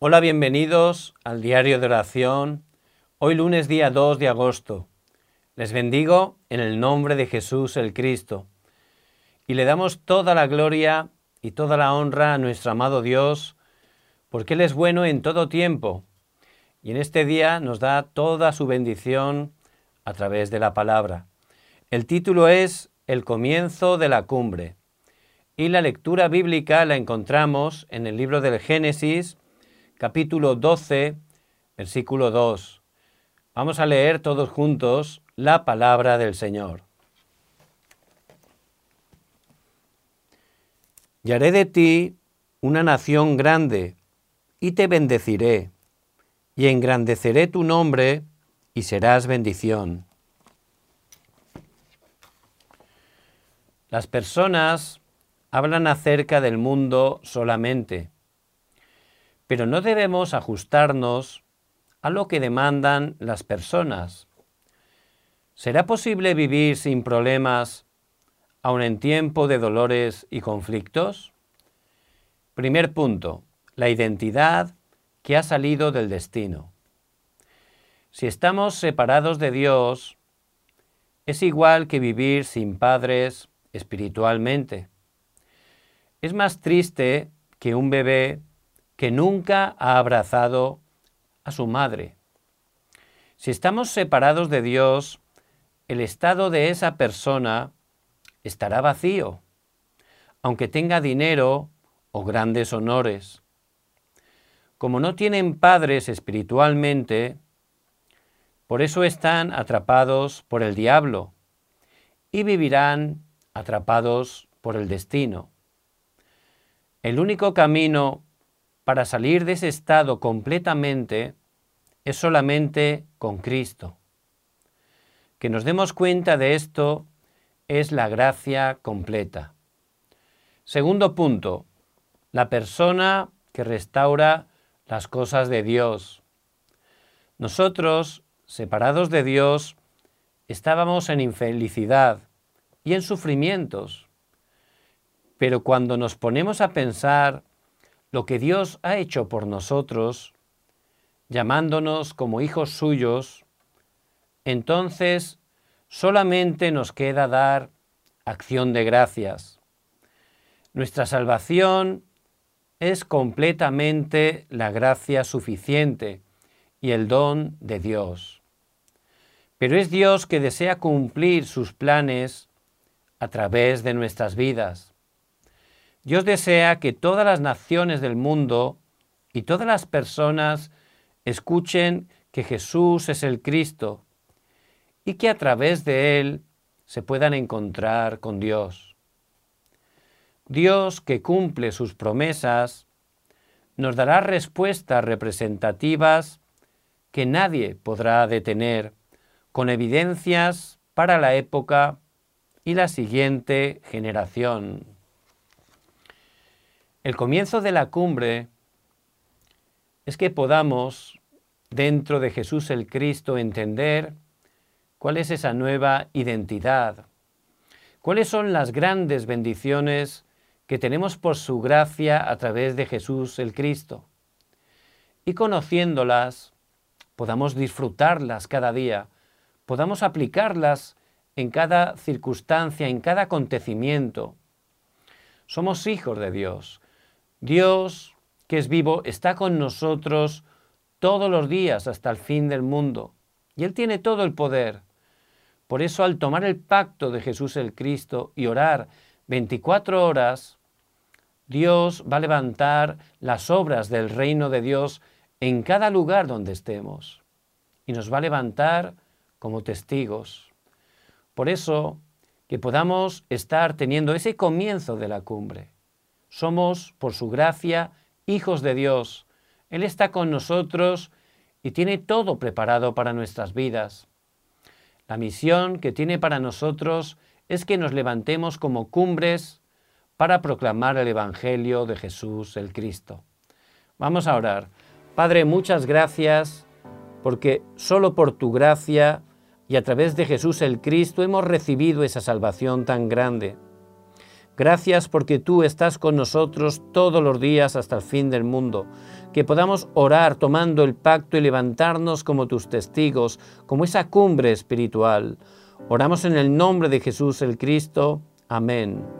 Hola, bienvenidos al diario de oración. Hoy lunes día 2 de agosto. Les bendigo en el nombre de Jesús el Cristo. Y le damos toda la gloria y toda la honra a nuestro amado Dios, porque Él es bueno en todo tiempo. Y en este día nos da toda su bendición a través de la palabra. El título es El comienzo de la cumbre. Y la lectura bíblica la encontramos en el libro del Génesis, capítulo 12, versículo 2. Vamos a leer todos juntos la palabra del Señor. Y haré de ti una nación grande, y te bendeciré, y engrandeceré tu nombre, y serás bendición. Las personas hablan acerca del mundo solamente pero no debemos ajustarnos a lo que demandan las personas. ¿Será posible vivir sin problemas aun en tiempo de dolores y conflictos? Primer punto, la identidad que ha salido del destino. Si estamos separados de Dios, es igual que vivir sin padres espiritualmente. Es más triste que un bebé que nunca ha abrazado a su madre. Si estamos separados de Dios, el estado de esa persona estará vacío, aunque tenga dinero o grandes honores. Como no tienen padres espiritualmente, por eso están atrapados por el diablo y vivirán atrapados por el destino. El único camino para salir de ese estado completamente es solamente con Cristo. Que nos demos cuenta de esto es la gracia completa. Segundo punto, la persona que restaura las cosas de Dios. Nosotros, separados de Dios, estábamos en infelicidad y en sufrimientos. Pero cuando nos ponemos a pensar lo que Dios ha hecho por nosotros, llamándonos como hijos suyos, entonces solamente nos queda dar acción de gracias. Nuestra salvación es completamente la gracia suficiente y el don de Dios. Pero es Dios que desea cumplir sus planes a través de nuestras vidas. Dios desea que todas las naciones del mundo y todas las personas escuchen que Jesús es el Cristo y que a través de Él se puedan encontrar con Dios. Dios que cumple sus promesas nos dará respuestas representativas que nadie podrá detener, con evidencias para la época y la siguiente generación. El comienzo de la cumbre es que podamos, dentro de Jesús el Cristo, entender cuál es esa nueva identidad, cuáles son las grandes bendiciones que tenemos por su gracia a través de Jesús el Cristo. Y conociéndolas, podamos disfrutarlas cada día, podamos aplicarlas en cada circunstancia, en cada acontecimiento. Somos hijos de Dios, Dios, que es vivo, está con nosotros todos los días hasta el fin del mundo. Y Él tiene todo el poder. Por eso al tomar el pacto de Jesús el Cristo y orar 24 horas, Dios va a levantar las obras del reino de Dios en cada lugar donde estemos. Y nos va a levantar como testigos. Por eso, que podamos estar teniendo ese comienzo de la cumbre somos, por su gracia, hijos de Dios. Él está con nosotros y tiene todo preparado para nuestras vidas. La misión que tiene para nosotros es que nos levantemos como cumbres para proclamar el Evangelio de Jesús el Cristo. Vamos a orar. Padre, muchas gracias porque solo por tu gracia y a través de Jesús el Cristo hemos recibido esa salvación tan grande. Gracias porque tú estás con nosotros todos los días hasta el fin del mundo. Que podamos orar tomando el pacto y levantarnos como tus testigos, como esa cumbre espiritual. Oramos en el nombre de Jesús el Cristo. Amén.